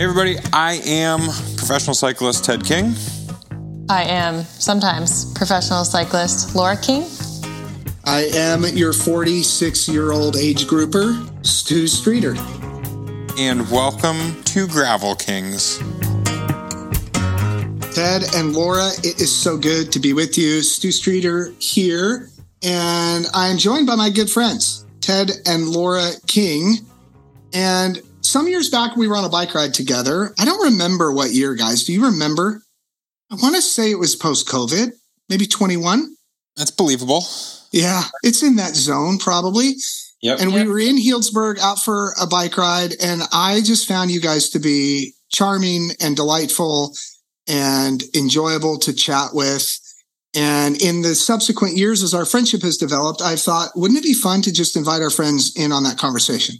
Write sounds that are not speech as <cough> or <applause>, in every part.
Hey, everybody. I am professional cyclist Ted King. I am sometimes professional cyclist Laura King. I am your 46 year old age grouper, Stu Streeter. And welcome to Gravel Kings. Ted and Laura, it is so good to be with you. Stu Streeter here. And I'm joined by my good friends, Ted and Laura King. And some years back, we were on a bike ride together. I don't remember what year, guys. Do you remember? I want to say it was post COVID, maybe 21. That's believable. Yeah, it's in that zone probably. Yep. And Yep. we were in Healdsburg out for a bike ride, and I just found you guys to be charming and delightful and enjoyable to chat with. And in the subsequent years, as our friendship has developed, I thought, wouldn't it be fun to just invite our friends in on that conversation?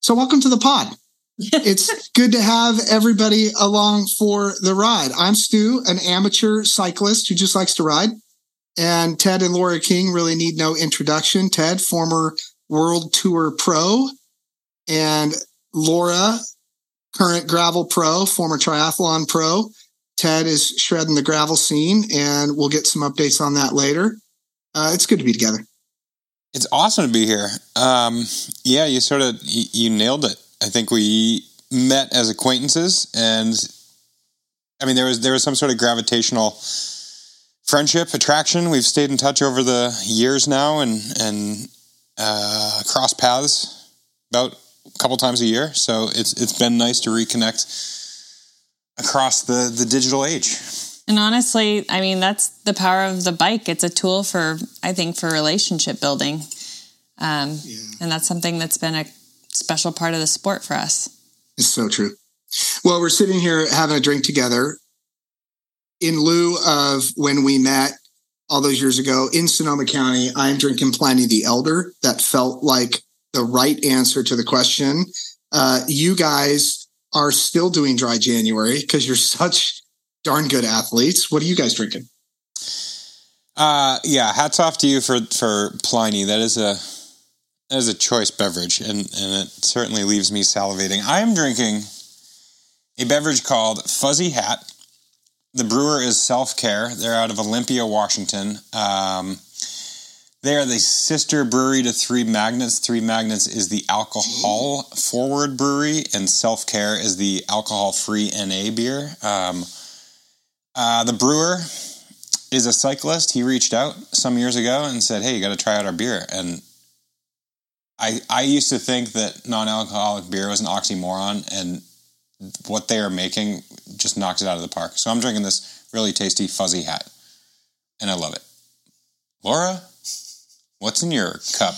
So, welcome to the pod. It's good to have everybody along for the ride. I'm Stu, an amateur cyclist who just likes to ride. And Ted and Laura King really need no introduction. Ted, former World Tour pro, and Laura, current gravel pro, former triathlon pro. Ted is shredding the gravel scene, and we'll get some updates on that later. Uh, it's good to be together. It's awesome to be here. Um, yeah, you sort of you, you nailed it. I think we met as acquaintances, and I mean there was there was some sort of gravitational friendship, attraction. We've stayed in touch over the years now, and and uh, cross paths about a couple times a year. So it's it's been nice to reconnect across the the digital age. And honestly, I mean, that's the power of the bike. It's a tool for, I think, for relationship building. Um, Yeah. And that's something that's been a special part of the sport for us. It's so true. Well, we're sitting here having a drink together in lieu of when we met all those years ago in Sonoma County. I'm drinking Pliny the Elder. That felt like the right answer to the question. Uh, you guys are still doing dry January because you're such darn good athletes. What are you guys drinking? Uh, yeah, hats off to you for for Pliny. That is a is a choice beverage, and and it certainly leaves me salivating. I am drinking a beverage called Fuzzy Hat. The brewer is Self Care. They're out of Olympia, Washington. Um, they are the sister brewery to Three Magnets. Three Magnets is the alcohol forward brewery, and Self Care is the alcohol free NA beer. Um, uh, the brewer is a cyclist. He reached out some years ago and said, "Hey, you got to try out our beer." And I I used to think that non-alcoholic beer was an oxymoron, and what they are making just knocks it out of the park. So I'm drinking this really tasty fuzzy hat, and I love it. Laura, what's in your cup?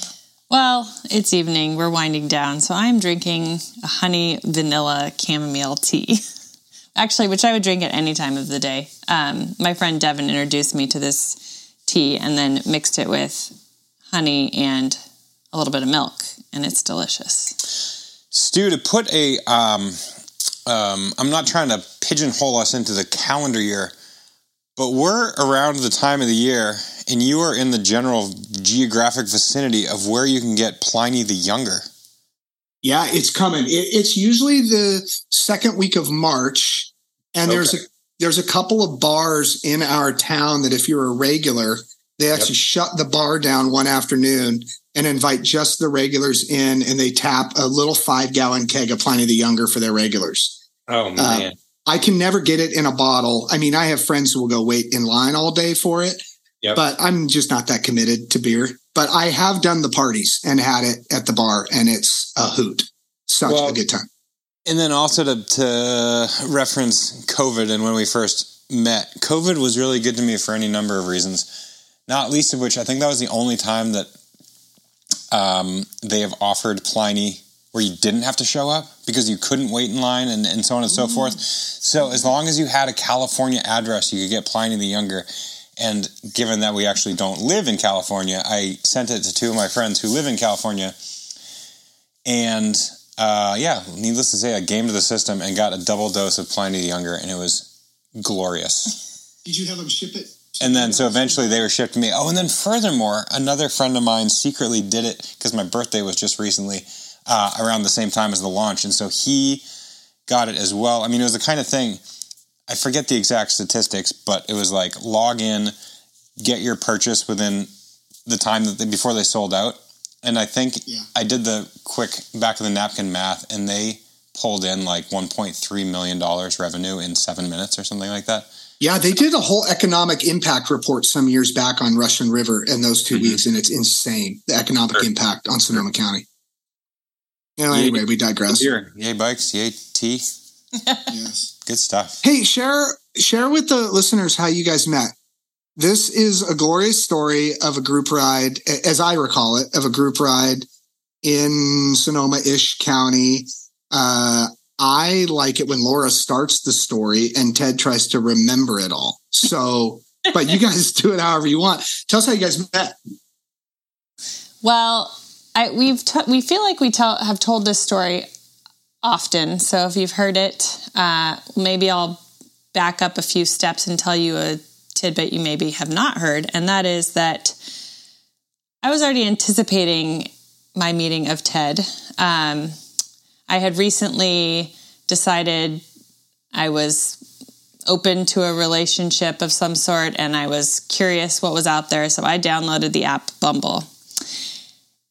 Well, it's evening. We're winding down. So I'm drinking a honey vanilla chamomile tea. <laughs> Actually, which I would drink at any time of the day. Um, my friend Devin introduced me to this tea and then mixed it with honey and a little bit of milk, and it's delicious. Stu, to put a, um, um, I'm not trying to pigeonhole us into the calendar year, but we're around the time of the year, and you are in the general geographic vicinity of where you can get Pliny the Younger. Yeah, it's coming. It, it's usually the second week of March, and there's a there's a couple of bars in our town that if you're a regular, they actually shut the bar down one afternoon and invite just the regulars in, and they tap a little five gallon keg of Pliny the Younger for their regulars. Oh uh, man. I can never get it in a bottle. I mean, I have friends who will go wait in line all day for it, Yep. but I'm just not that committed to beer. But I have done the parties and had it at the bar, and it's a hoot. Such Well, a good time. And then also to, to reference COVID and when we first met, COVID was really good to me for any number of reasons, not least of which I think that was the only time that um, they have offered Pliny where you didn't have to show up because you couldn't wait in line and, and so on and so forth. So as long as you had a California address, you could get Pliny the Younger. And given that we actually don't live in California, I sent it to two of my friends who live in California. And uh, yeah, needless to say, I gamed the system and got a double dose of Pliny the Younger, and it was glorious. Did you have them ship it? And then, so eventually they were shipped to me. Oh, and then furthermore, another friend of mine secretly did it because my birthday was just recently uh, around the same time as the launch. And so he got it as well. I mean, it was the kind of thing. I forget the exact statistics, but it was like log in, get your purchase within the time that they, before they sold out. And I think Yeah. I did the quick back of the napkin math, and they pulled in like 1.3 million dollars revenue in seven minutes or something like that. Yeah, they did a whole economic impact report some years back on Russian River in those 2 Mhm. weeks, and it's insane the economic Sure. impact on Sonoma County. You know, Yeah. anyway, we digress. Yay bikes, yay tea, <laughs> Yes. good stuff. Hey, share share with the listeners how you guys met. This is a glorious story of a group ride, as I recall it, of a group ride in Sonoma-ish County. Uh, I like it when Laura starts the story and Ted tries to remember it all. So, <laughs> but you guys do it however you want. Tell us how you guys met. Well, I, we've t- we feel like we tell have told this story often. So if you've heard it, uh, maybe I'll back up a few steps and tell you a tidbit you maybe have not heard, and that is that I was already anticipating my meeting of Ted. Um, I had recently decided I was open to a relationship of some sort and I was curious what was out there. So I downloaded the app Bumble.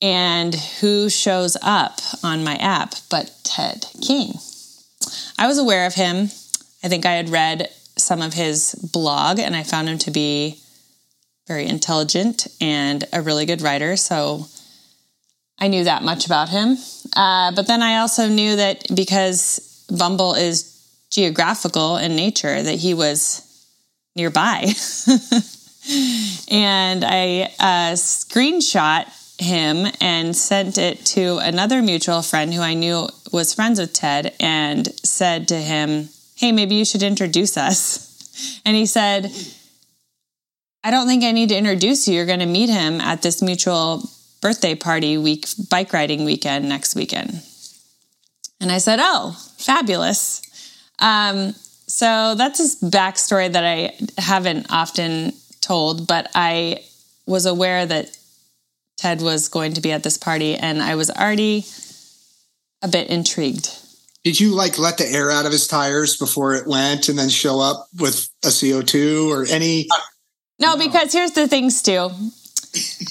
And who shows up on my app but Ted King? I was aware of him. I think I had read some of his blog and I found him to be very intelligent and a really good writer. So I knew that much about him. Uh, but then I also knew that because Bumble is geographical in nature, that he was nearby. <laughs> and I uh, screenshot him and sent it to another mutual friend who I knew was friends with Ted and said to him, Hey, maybe you should introduce us. <laughs> And he said, I don't think I need to introduce you. You're going to meet him at this mutual birthday party week, bike riding weekend next weekend. And I said, Oh, fabulous. Um, so that's his backstory that I haven't often told, but I was aware that Ted was going to be at this party and I was already a bit intrigued. Did you like let the air out of his tires before it went and then show up with a CO2 or any? No, because here's the thing, Stu.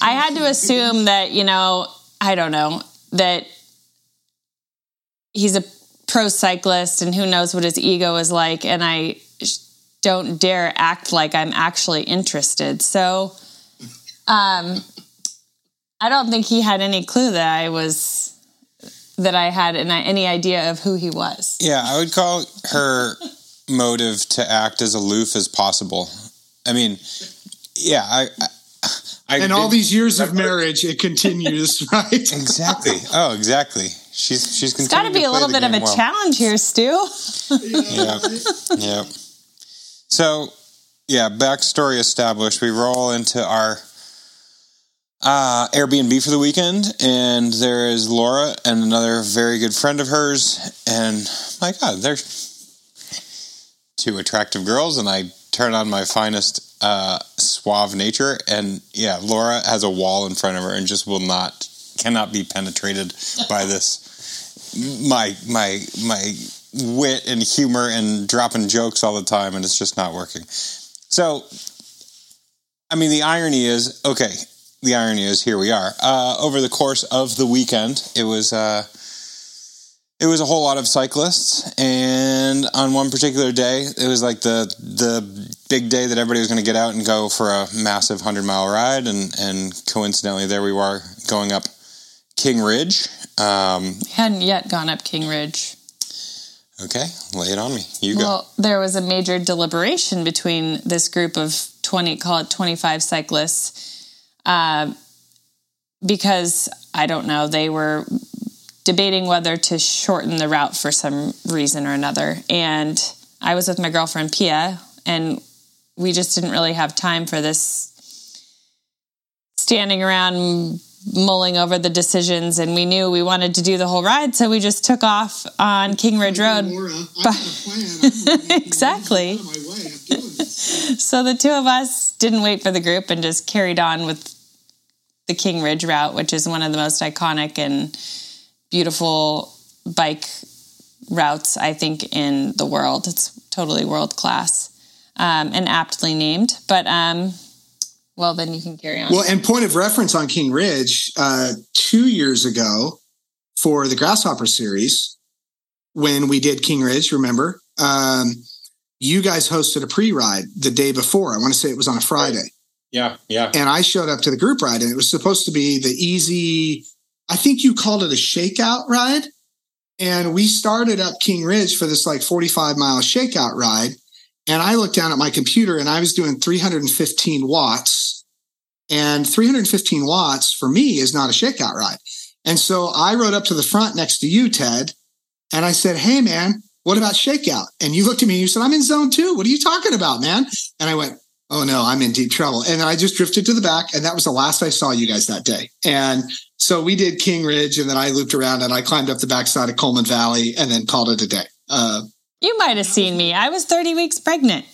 I had to assume that, you know, I don't know, that he's a pro cyclist and who knows what his ego is like. And I don't dare act like I'm actually interested. So um, I don't think he had any clue that I was, that I had an, any idea of who he was. Yeah, I would call her motive to act as aloof as possible. I mean, yeah, I. I, I And all these years of marriage, it continues, <laughs> right? exactly. Oh, exactly. She's she's It's got to be a little bit of a challenge here, Stu. Yeah, yeah. So, yeah, backstory established. We roll into our uh, Airbnb for the weekend, and there is Laura and another very good friend of hers. And my God, they're two attractive girls, and I turn on my finest uh, suave nature, and yeah, Laura has a wall in front of her and just will not cannot be penetrated by this my my my wit and humor and dropping jokes all the time, and it's just not working. So, I mean, the irony is okay. The irony is here we are. Uh, over the course of the weekend, it was uh, it was a whole lot of cyclists, and on one particular day, it was like the the big day that everybody was going to get out and go for a massive hundred mile ride, and and coincidentally, there we were going up King Ridge. Um, Hadn't yet gone up King Ridge. Okay, lay it on me. You go. Well, there was a major deliberation between this group of 20, call it 25 cyclists, uh, because I don't know, they were debating whether to shorten the route for some reason or another. And I was with my girlfriend Pia, and we just didn't really have time for this standing around mulling over the decisions and we knew we wanted to do the whole ride so we just took off on king ridge road <laughs> Exactly. so the two of us didn't wait for the group and just carried on with the king ridge route which is one of the most iconic and beautiful bike routes I think in the world. It's totally world class um, and aptly named. But um, well, then you can carry on. Well, and point of reference on King Ridge, uh, two years ago for the Grasshopper series, when we did King Ridge, remember? Um, you guys hosted a pre-ride the day before. I want to say it was on a Friday. Yeah, yeah. And I showed up to the group ride, and it was supposed to be the easy. I think you called it a shakeout ride. And we started up King Ridge for this like 45 mile shakeout ride. And I looked down at my computer and I was doing 315 watts. And 315 watts for me is not a shakeout ride. And so I rode up to the front next to you, Ted, and I said, Hey, man, what about shakeout? And you looked at me and you said, I'm in zone two. What are you talking about, man? And I went, Oh no, I'm in deep trouble. And I just drifted to the back. And that was the last I saw you guys that day. And so we did King Ridge and then I looped around and I climbed up the backside of Coleman Valley and then called it a day. Uh, you might have seen me. I was 30 weeks pregnant.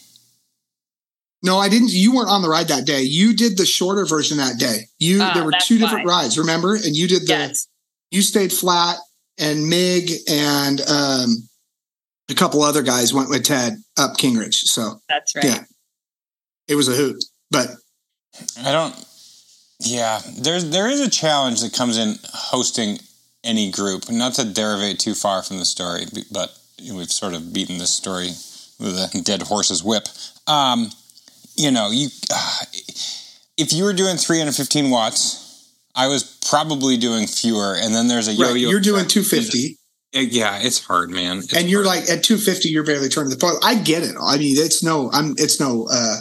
No, I didn't. You weren't on the ride that day. You did the shorter version that day. You Oh, there were two different rides, remember? And you did the Yes. you stayed flat and Mig and um a couple other guys went with Ted up King Ridge. So That's right. yeah. It was a hoot. But I don't. Yeah, there's there is a challenge that comes in hosting any group. Not to derivate too far from the story, but we've sort of beaten this story with a <laughs> dead horse's whip. Um, you know, you uh, <sighs> if you were doing 315 watts, I was probably doing fewer. And then there's a right, yo-yo. you're doing 250 Yeah, it's hard, man. It's and you're hard. like at 250 you're barely turning the point. I get it. I mean, it's no I'm it's no uh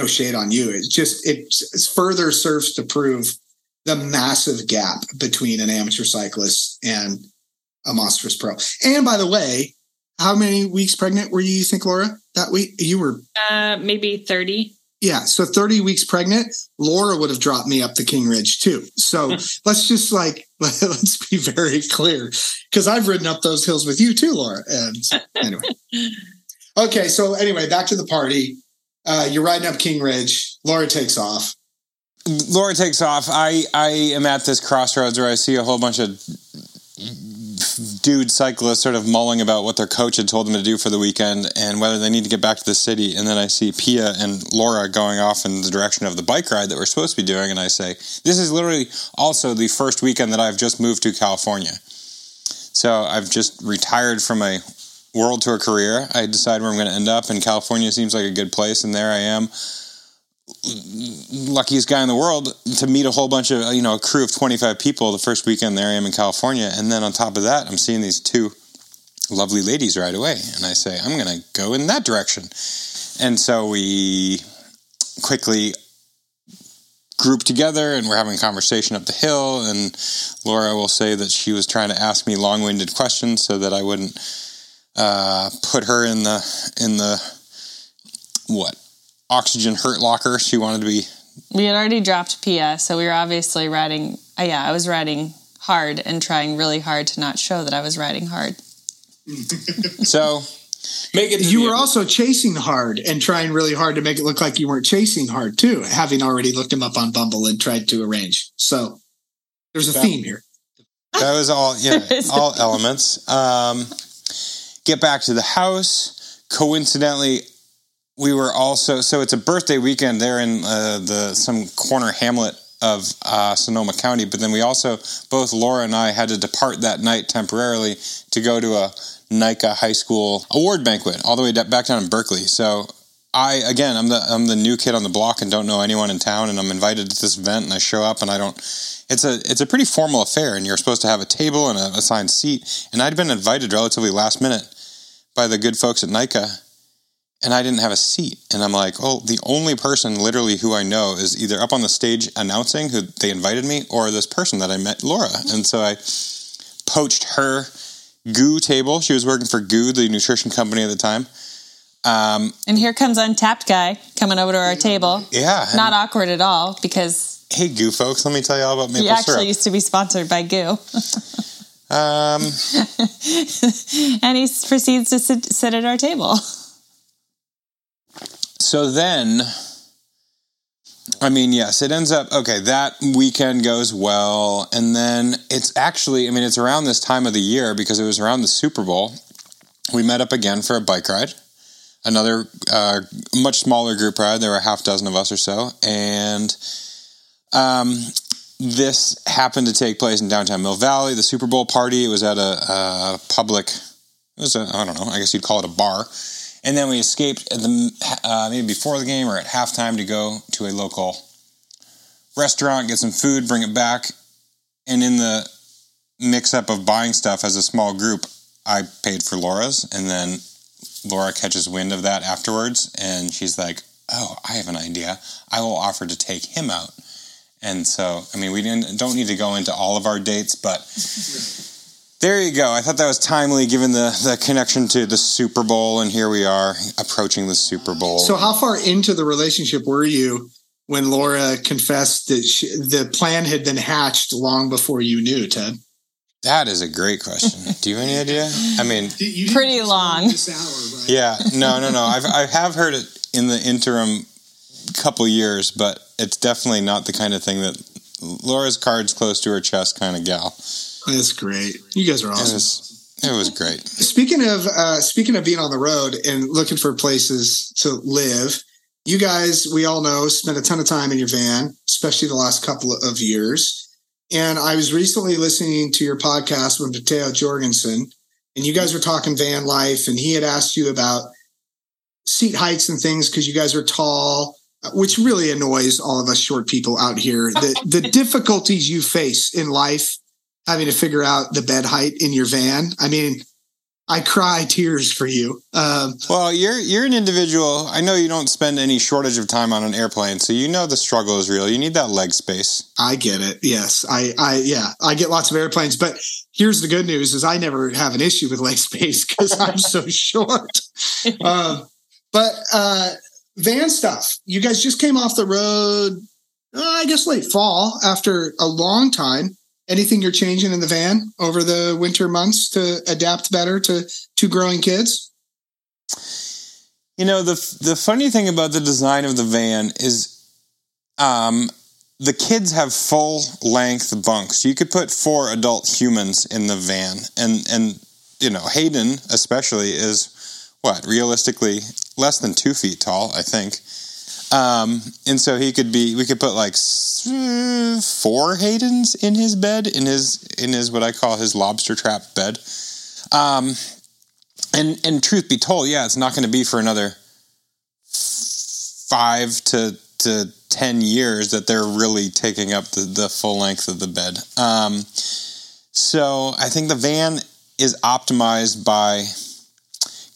no shade on you. It's just it further serves to prove the massive gap between an amateur cyclist and a monstrous pro. And by the way, how many weeks pregnant were you, you think, Laura, that week? You were Uh, maybe 30. yeah, so 30 weeks pregnant, Laura would have dropped me up the King Ridge too. So <laughs> let's just like <laughs> let's be very clear because I've ridden up those hills with you too, Laura. And anyway, <laughs> okay. So anyway, back to the party. Uh, you're riding up King Ridge. Laura takes off. Laura takes off. I I am at this crossroads where I see a whole bunch of dude cyclists sort of mulling about what their coach had told them to do for the weekend and whether they need to get back to the city. And then I see Pia and Laura going off in the direction of the bike ride that we're supposed to be doing. And I say, this is literally also the first weekend that I've just moved to California. So I've just retired from a world tour career. I decide where I'm going to end up, and California seems like a good place. And there I am luckiest guy in the world to meet a whole bunch of you know a crew of 25 people the first weekend there I am in California and then on top of that I'm seeing these two lovely ladies right away and I say I'm going to go in that direction and so we quickly group together and we're having a conversation up the hill and Laura will say that she was trying to ask me long-winded questions so that I wouldn't uh, put her in the in the what oxygen hurt locker she wanted to be We had already dropped Pia, so we were obviously riding. Uh, yeah, I was riding hard and trying really hard to not show that I was riding hard. <laughs> so make it You were also chasing hard and trying really hard to make it look like you weren't chasing hard too, having already looked him up on Bumble and tried to arrange. So there's a theme here. that was all yeah There is a all elements um get back to the house coincidentally we were also so it's a birthday weekend there in uh, the some corner hamlet of uh, Sonoma County, but then we also both Laura and I had to depart that night temporarily to go to a NICA high school award banquet all the way back down in Berkeley. So I again I'm the I'm the new kid on the block and don't know anyone in town, and I'm invited to this event, and I show up and I don't. It's a it's a pretty formal affair, and you're supposed to have a table and a assigned seat, and I'd been invited relatively last minute by the good folks at NICA and I didn't have a seat. And I'm like, oh, the only person literally who I know is either up on the stage announcing who they invited me or this person that I met, Laura. And so I poached her GU table. She was working for GU, the nutrition company at the time. Um, And here comes Untapped Guy coming over to our table. yeah. Not awkward at all because hey, GU folks, let me tell you all about maple he actually syrup. used to be sponsored by GU. <laughs> Um, <laughs> and he proceeds to sit, sit at our table. so then i mean yes it ends up okay that weekend goes well and then it's actually i mean it's around this time of the year because it was around the super bowl we met up again for a bike ride. Another uh, much smaller group ride. There were a half dozen of us or so, and um, this happened to take place in downtown Mill Valley. The Super Bowl party. It was at a, a public. It was a I don't know. I guess you'd call it a bar. And then we escaped the uh, maybe before the game or at halftime to go to a local restaurant, get some food, bring it back. And in the mix up of buying stuff as a small group, I paid for Laura's, and then Laura catches wind of that afterwards, and she's like, "Oh, I have an idea. I will offer to take him out." And so, I mean, we didn't don't need to go into all of our dates, but <laughs> there you go. I thought that was timely given the the connection to the Super Bowl, and here we are approaching the Super Bowl. So, how far into the relationship were you when Laura confessed that she, the plan had been hatched long before you knew, Ted? That is a great question. Do you have any idea? I mean, pretty long. Hour, right? Yeah, no, no, no. I've I have heard it in the interim couple years, but it's definitely not the kind of thing that Laura's cards close to her chest kind of gal. That's great. You guys are awesome. It was, it was great. Speaking of uh, speaking of being on the road and looking for places to live, you guys, we all know, spent a ton of time in your van, especially the last couple of years. And I was recently listening to your podcast with Matteo Jorgenson, and you guys were talking van life, and he had asked you about seat heights and things because you guys are tall, which really annoys all of us short people out here. The the <laughs> difficulties you face in life, having to figure out the bed height in your van. I mean, I cry tears for you. Um, well, you're you're an individual. I know you don't spend any shortage of time on an airplane, so you know the struggle is real. You need that leg space. I get it. Yes, I, I, yeah, I get lots of airplanes. But here's the good news: is I never have an issue with leg space because I'm so <laughs> short. Um, but uh, van stuff. You guys just came off the road. Uh, I guess late fall after a long time anything you're changing in the van over the winter months to adapt better to two growing kids? You know the the funny thing about the design of the van is, um, the kids have full length bunks. You could put four adult humans in the van, and and you know Hayden especially is what realistically less than two feet tall, I think. Um, and so he could be, we could put like four Haydens in his bed, in his, in his, what I call his lobster trap bed. Um, and, and truth be told, yeah, it's not going to be for another five to, to 10 years that they're really taking up the, the full length of the bed. Um, so I think the van is optimized by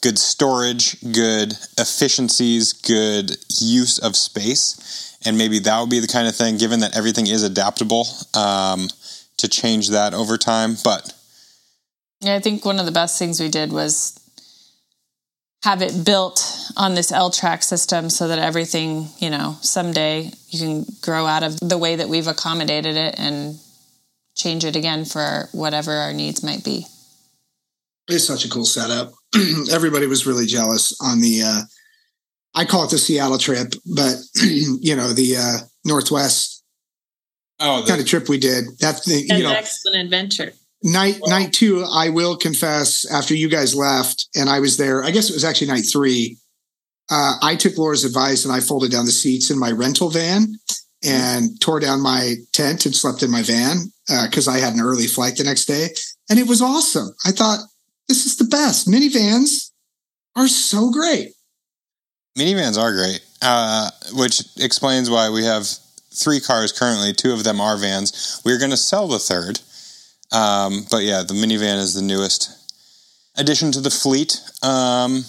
good storage, good efficiencies, good use of space. And maybe that would be the kind of thing, given that everything is adaptable, um, to change that over time. But yeah, I think one of the best things we did was have it built on this L track system so that everything, you know, someday you can grow out of the way that we've accommodated it and change it again for whatever our needs might be. It's such a cool setup. <clears throat> Everybody was really jealous on the. Uh, I call it the Seattle trip, but <clears throat> you know the uh, Northwest oh, the, kind of trip we did. That's the you know excellent adventure. Night well, night two, I will confess, after you guys left and I was there, I guess it was actually night three. Uh, I took Laura's advice and I folded down the seats in my rental van and tore down my tent and slept in my van because uh, I had an early flight the next day, and it was awesome. I thought this is the best. Minivans are so great. Minivans are great, uh, which explains why we have three cars currently. Two of them are vans. We're going to sell the third. Um, but yeah, the minivan is the newest addition to the fleet. Um,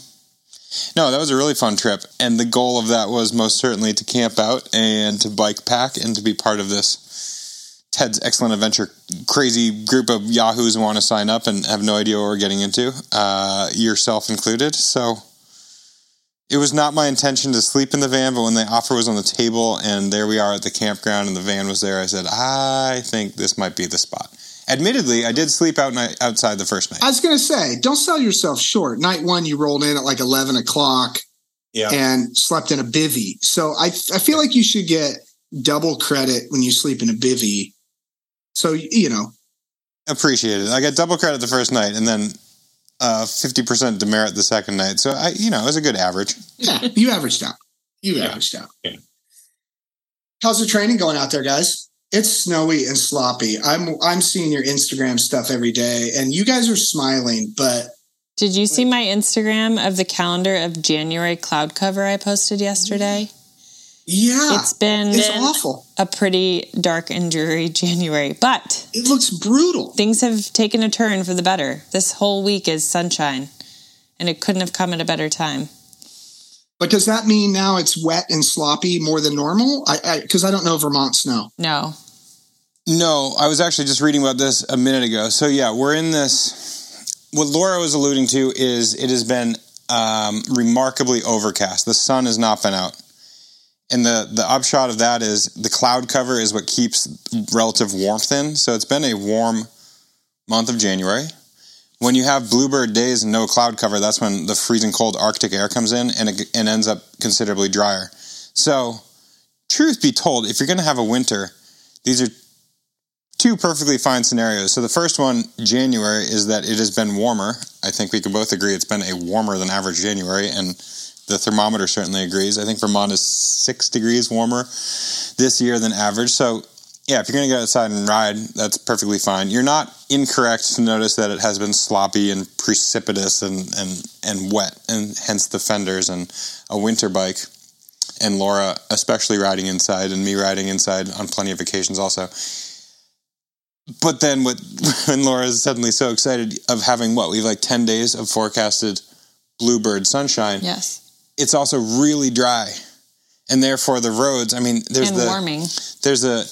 no, that was a really fun trip. And the goal of that was most certainly to camp out and to bike pack and to be part of this Ted's Excellent Adventure crazy group of yahoos who want to sign up and have no idea what we're getting into, uh, yourself included. So it was not my intention to sleep in the van, but when the offer was on the table and there we are at the campground and the van was there, I said, I think this might be the spot. Admittedly, I did sleep out night, outside the first night. I was going to say, don't sell yourself short. Night one, you rolled in at like 11 o'clock yeah. and slept in a bivy. So I, I feel like you should get double credit when you sleep in a bivy so you know, appreciated. I got double credit the first night, and then uh, 50% demerit the second night. So I, you know, it was a good average. Yeah, you averaged out. You Yeah. averaged out. Yeah. How's the training going out there, guys? It's snowy and sloppy. I'm I'm seeing your Instagram stuff every day, and you guys are smiling, but Did you see my Instagram of the calendar of January cloud cover I posted yesterday? Yeah, It's been it's awful. a pretty dark and dreary <laughs> January, but It looks brutal. things have taken a turn for the better. This whole week is sunshine, and it couldn't have come at a better time. But does that mean now it's wet and sloppy more than normal? I because I, don't know Vermont snow. No, No, I was actually just reading about this a minute ago. So yeah, we're in this. What Laura was alluding to is it has been um, remarkably overcast. The sun has not been out, and the the upshot of that is the cloud cover is what keeps relative warmth in. So it's been a warm month of January. When you have bluebird days and no cloud cover, that's when the freezing cold Arctic air comes in and it and ends up considerably drier. So, truth be told, if you're going to have a winter, these are two perfectly fine scenarios. So the first one, January, is that it has been warmer. I think we can both agree it's been a warmer than average January, and the thermometer certainly agrees. I think Vermont is six degrees warmer this year than average. So yeah, if you're going to go outside and ride, that's perfectly fine. You're not incorrect to notice that it has been sloppy and precipitous and and and wet, and hence the fenders and a winter bike. And Laura, especially riding inside, and me riding inside on plenty of occasions also. But then, <laughs> when Laura is suddenly so excited of having what we have like ten days of forecasted bluebird sunshine, yes, it's also really dry, and therefore the roads. I mean, there's and the warming. there's a,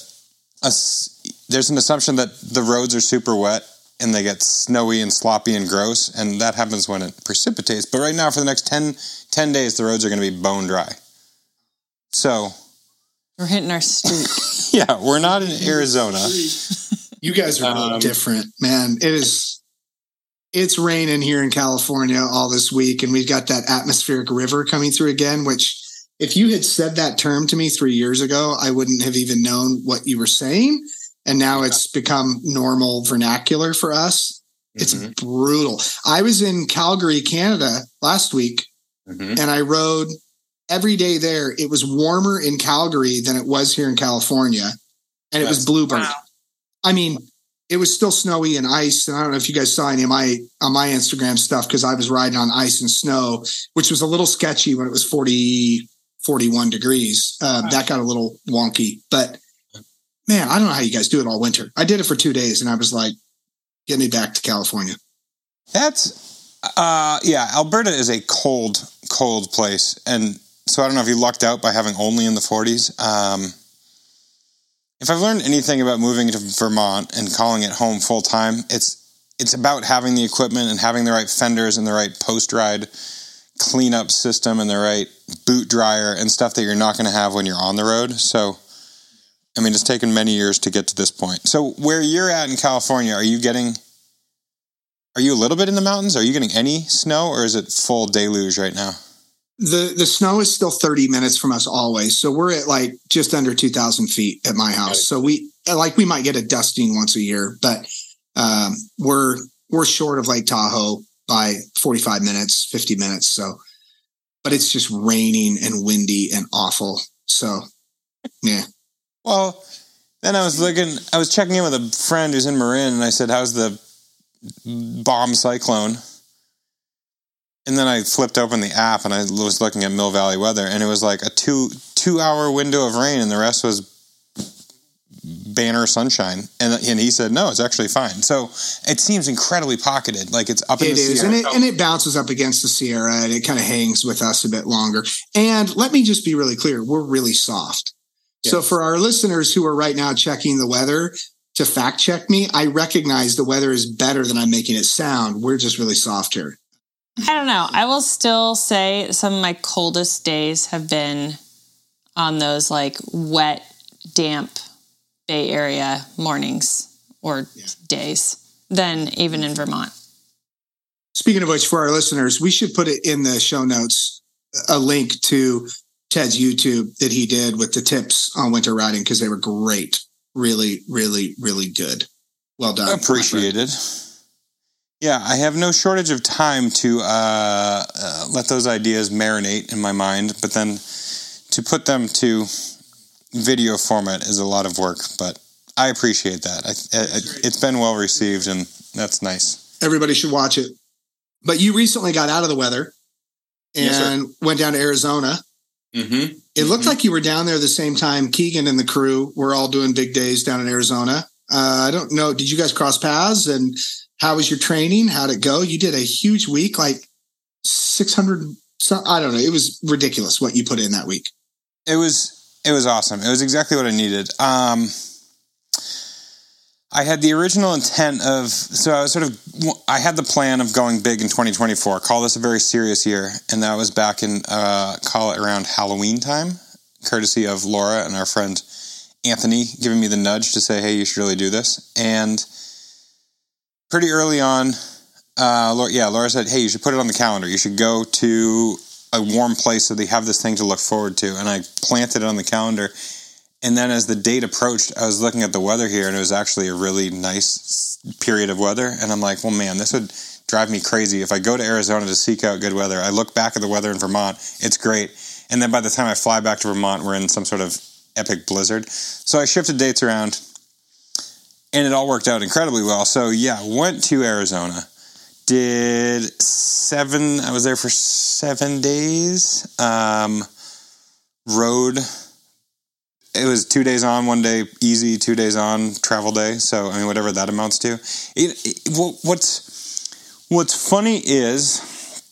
a s- there's an assumption that the roads are super wet and they get snowy and sloppy and gross, and that happens when it precipitates. But right now, for the next 10, 10 days, the roads are going to be bone dry. So We're hitting our streak. <laughs> yeah, we're not in <laughs> Arizona. You guys are real Um, different, man. It is. It's raining here in California all this week, and we've got that atmospheric river coming through again. Which, if you had said that term to me three years ago, I wouldn't have even known what you were saying. And now it's become normal vernacular for us. It's Mhm, brutal. I was in Calgary, Canada last week, mhm. and I rode every day there. It was warmer in Calgary than it was here in California, and it was Yes. bluebird. I mean, it was still snowy and ice. And I don't know if you guys saw any of my on my Instagram stuff because I was riding on ice and snow, which was a little sketchy when it was 40, 41 degrees. Uh, that got a little wonky. But man, I don't know how you guys do it all winter. I did it for two days and I was like, get me back to California. That's uh yeah, Alberta is a cold, cold place. And so I don't know if you lucked out by having only in the 40s. Um if I've learned anything about moving to Vermont and calling it home full time, it's it's about having the equipment and having the right fenders and the right post ride cleanup system and the right boot dryer and stuff that you're not going to have when you're on the road. So I mean, it's taken many years to get to this point. So where you're at in California, are you getting are you a little bit in the mountains? Are you getting any snow or is it full deluge right now? The the snow is still 30 minutes from us always. So we're at like just under 2,000 feet at my house. So we like we might get a dusting once a year, but um, we're we're short of Lake Tahoe by 45 minutes, 50 minutes. So, but it's just raining and windy and awful. So, yeah. Well, then I was looking, I was checking in with a friend who's in Marin, and I said, "How's the bomb cyclone?" And then I flipped open the app and I was looking at Mill Valley weather, and it was like a two two hour window of rain, and the rest was banner sunshine. And and he said, "No, it's actually fine." So it seems incredibly pocketed, like it's up in the is, Sierra. and it, and it bounces up against the Sierra, and it kind of hangs with us a bit longer. And let me just be really clear: we're really soft. So for our listeners who are right now checking the weather to fact check me, I recognize the weather is better than I'm making it sound. We're just really soft here. I don't know. I will still say some of my coldest days have been on those like wet, damp Bay Area mornings or Yeah. days than even in Vermont. Speaking of which, for our listeners, we should put it in the show notes a link to Ted's YouTube that he did with the tips on winter riding because they were great. Really, really, really good. Well done. my friend. appreciated. Yeah, I have no shortage of time to uh, uh, let those ideas marinate in my mind, but then to put them to video format is a lot of work. But I appreciate that. I, I, it's been well received, and that's nice. Everybody should watch it. But you recently got out of the weather and Yes, went down to Arizona. Mm-hmm. It looked like you were down there the same time Keegan and the crew were all doing big days down in Arizona. Uh, I don't know. Did you guys cross paths? And how was your training? How'd it go? You did a huge week, like 600. So, I don't know. It was ridiculous what you put in that week. It was it was awesome. It was exactly what I needed. Um, I had the original intent of so I was sort of I had the plan of going big in 2024. Call this a very serious year, and that was back in uh, call it around Halloween time, courtesy of Laura and our friend Anthony giving me the nudge to say, "Hey, you should really do this." And pretty early on, uh, Laura, yeah, Laura said, "Hey, you should put it on the calendar. You should go to a warm place so they have this thing to look forward to." And I planted it on the calendar. And then as the date approached, I was looking at the weather here, and it was actually a really nice period of weather. And I'm like, well, man, this would drive me crazy if I go to Arizona to seek out good weather. I look back at the weather in Vermont, it's great. And then by the time I fly back to Vermont, we're in some sort of epic blizzard. So I shifted dates around, and it all worked out incredibly well. So yeah, went to Arizona, did seven. I was there for seven days. Um, rode it was two days on, one day easy, two days on travel day. So I mean, whatever that amounts to. It, it, what's what's funny is,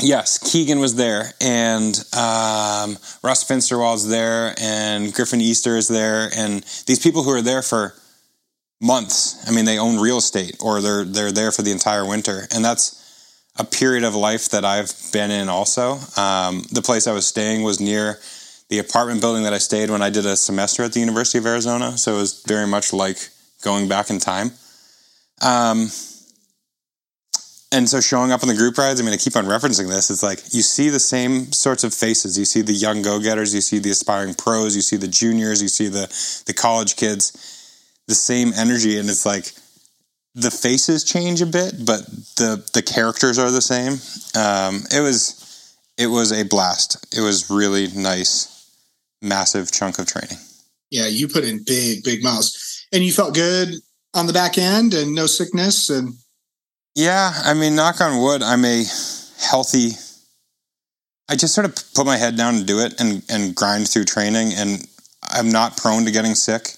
yes, Keegan was there, and um, Russ Finsterwald's there, and Griffin Easter is there, and these people who are there for months. I mean, they own real estate, or they're they're there for the entire winter, and that's a period of life that I've been in. Also, um, the place I was staying was near the apartment building that I stayed when I did a semester at the University of Arizona. So it was very much like going back in time. Um, and so showing up on the group rides, I mean, I keep on referencing this. It's like you see the same sorts of faces. You see the young go getters, you see the aspiring pros, you see the juniors, you see the, the college kids, the same energy. And it's like the faces change a bit, but the, the characters are the same. Um, it was, it was a blast. It was really nice, massive chunk of training. Yeah, you put in big, big miles. And you felt good on the back end and no sickness. And Yeah, I mean, knock on wood, I'm a healthy. I just sort of put my head down and do it and, and grind through training, and I'm not prone to getting sick.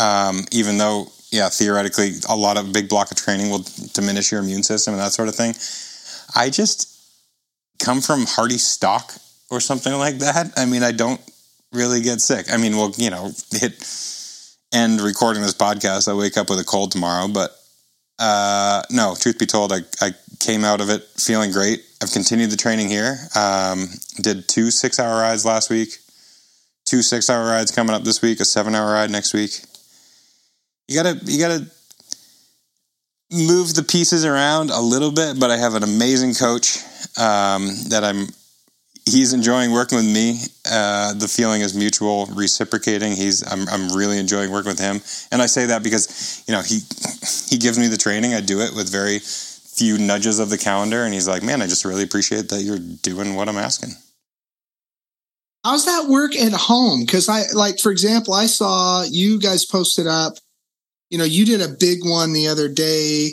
Um, even though, yeah, theoretically, a lot of big block of training will diminish your immune system and that sort of thing. I just come from hearty stock or something like that. I mean, I don't really get sick. I mean, we'll, you know, hit end recording this podcast. I wake up with a cold tomorrow, but uh, no, truth be told, I, I came out of it feeling great. I've continued the training here. Um, did two six hour rides last week, two six hour rides coming up this week, a seven hour ride next week. You gotta, you gotta move the pieces around a little bit, but I have an amazing coach um, that I'm. He's enjoying working with me. Uh, the feeling is mutual, reciprocating. He's I'm I'm really enjoying working with him, and I say that because you know he he gives me the training. I do it with very few nudges of the calendar, and he's like, "Man, I just really appreciate that you're doing what I'm asking." how's that work at home? Because I, like, for example, I saw you guys posted up, you know, you did a big one the other day,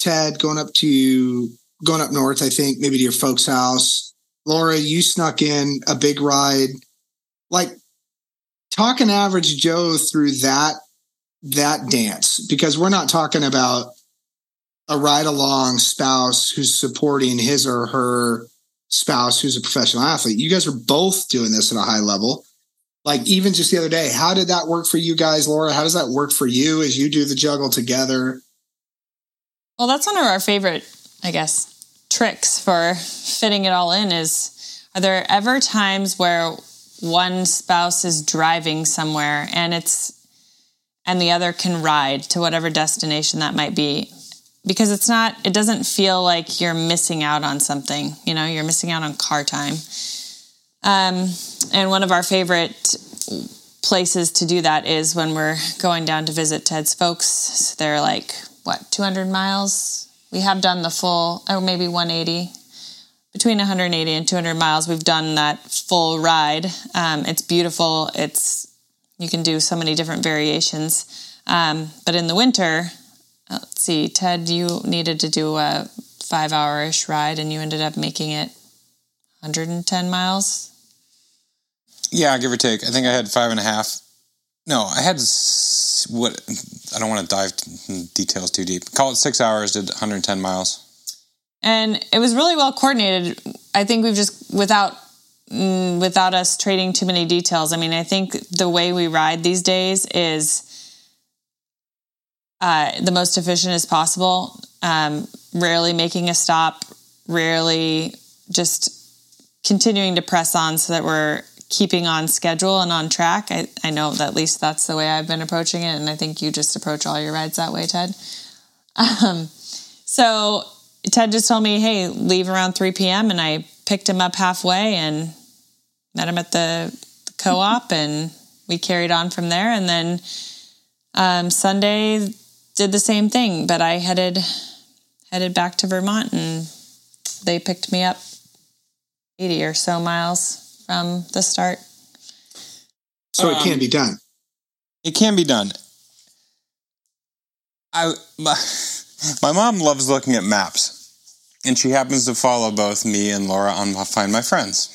Ted, going up to, going up north, I think, maybe to your folks' house. Laura, you snuck in a big ride. Like, talk an average Joe through that that dance because we're not talking about a ride along spouse who's supporting his or her spouse who's a professional athlete. You guys are both doing this at a high level. Like even just the other day, how did that work for you guys, Laura? How does that work for you as you do the juggle together? Well, that's one of our favorite, I guess, tricks for fitting it all in is are there ever times where one spouse is driving somewhere and it's and the other can ride to whatever destination that might be because it's not it doesn't feel like you're missing out on something you know you're missing out on car time um, and one of our favorite places to do that is when we're going down to visit ted's folks they're like what 200 miles we have done the full, or maybe 180, between 180 and 200 miles. We've done that full ride. Um, it's beautiful. It's you can do so many different variations. Um, but in the winter, uh, let's see, Ted, you needed to do a five hour ish ride, and you ended up making it 110 miles. Yeah, give or take. I think I had five and a half. No, I had what I don't want to dive details too deep. Call it six hours, did 110 miles. And it was really well coordinated. I think we've just, without mm, without us trading too many details. I mean, I think the way we ride these days is uh, the most efficient as possible. Um, rarely making a stop, rarely just continuing to press on so that we're keeping on schedule and on track. I, I know that at least that's the way I've been approaching it. And I think you just approach all your rides that way, Ted. <laughs> Um, so Ted just told me, hey, leave around 3 p.m. And I picked him up halfway and met him at the co op <laughs> and we carried on from there. And then um, Sunday did the same thing, but I headed headed back to Vermont and they picked me up 80 or so miles from the start. So it can um, be done. It can be done. I my, <laughs> my mom loves looking at maps, and she happens to follow both me and Laura on Find My Friends.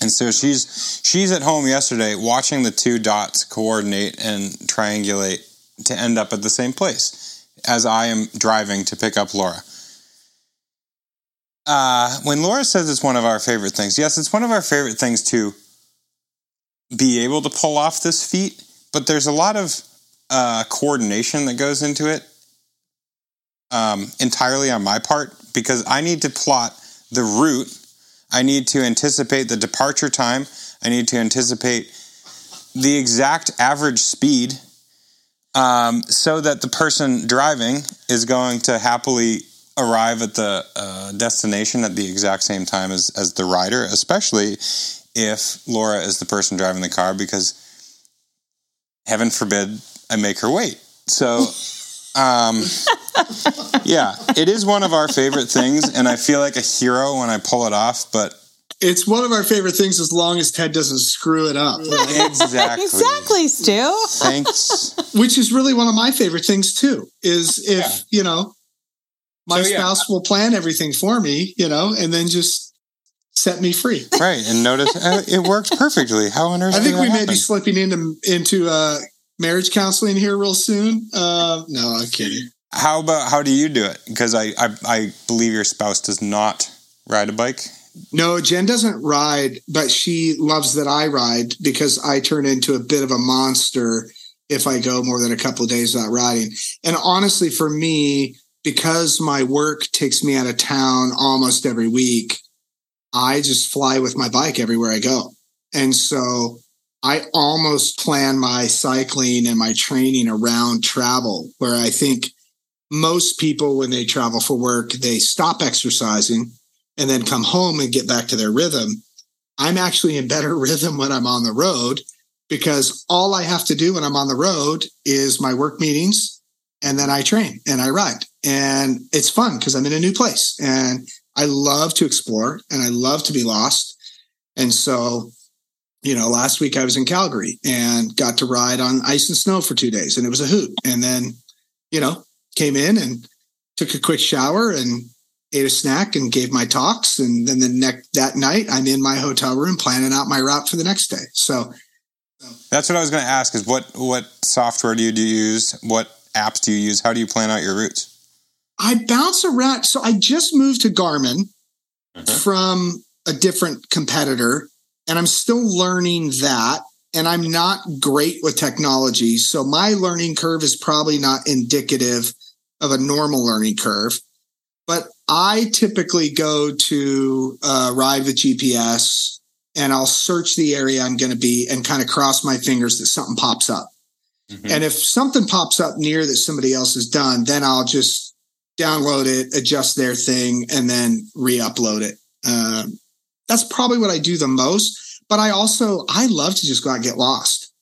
And so she's she's at home yesterday watching the two dots coordinate and triangulate to end up at the same place as I am driving to pick up Laura uh, when Laura says it's one of our favorite things, yes, it's one of our favorite things to be able to pull off this feat, but there's a lot of uh, coordination that goes into it um, entirely on my part because I need to plot the route. I need to anticipate the departure time. I need to anticipate the exact average speed um, so that the person driving is going to happily arrive at the uh, destination at the exact same time as, as the rider, especially if Laura is the person driving the car, because heaven forbid I make her wait. So, <laughs> um, yeah, it is one of our favorite things, and I feel like a hero when I pull it off, but it's one of our favorite things as long as Ted doesn't screw it up. <laughs> exactly. exactly, Stu. Thanks. Which is really one of my favorite things too. Is if, yeah. you know, my so, spouse will plan everything for me, you know, and then just set me free. Right, and notice uh, it worked perfectly. How on earth? I think we happen? may be slipping into into uh, marriage counseling here real soon. Uh, no, I'm kidding. How about how do you do it? Because I, I I believe your spouse does not ride a bike. No, Jen doesn't ride, but she loves that I ride because I turn into a bit of a monster if I go more than a couple of days without riding. And honestly, for me, because my work takes me out of town almost every week, I just fly with my bike everywhere I go. And so I almost plan my cycling and my training around travel, where I think most people, when they travel for work, they stop exercising and then come home and get back to their rhythm. I'm actually in better <laughs> rhythm when I'm on the road because all I have to do when I'm on the road is my work meetings and then I train and I ride and it's fun because I'm in a new place and I love to explore and I love to be lost. And so, you know, last week I was in Calgary and got to ride on ice and snow for two days and it was a hoot. And then, you know, came in and took a quick shower and ate a snack and gave my talks. And then the next that night I'm in my hotel room planning out my route for the next day. So that's what I was going to ask is what, what software do you use? What apps do you use? How do you plan out your routes? I bounce around. So I just moved to Garmin mm-hmm. from a different competitor, and I'm still learning that. And I'm not great with technology. So my learning curve is probably not indicative of a normal learning curve. But I typically go to uh, ride with GPS and I'll search the area I'm going to be and kind of cross my fingers that something pops up. Mm-hmm. And if something pops up near that somebody else has done, then I'll just download it, adjust their thing, and then re-upload it. Um, that's probably what I do the most. But I also I love to just go out and get lost.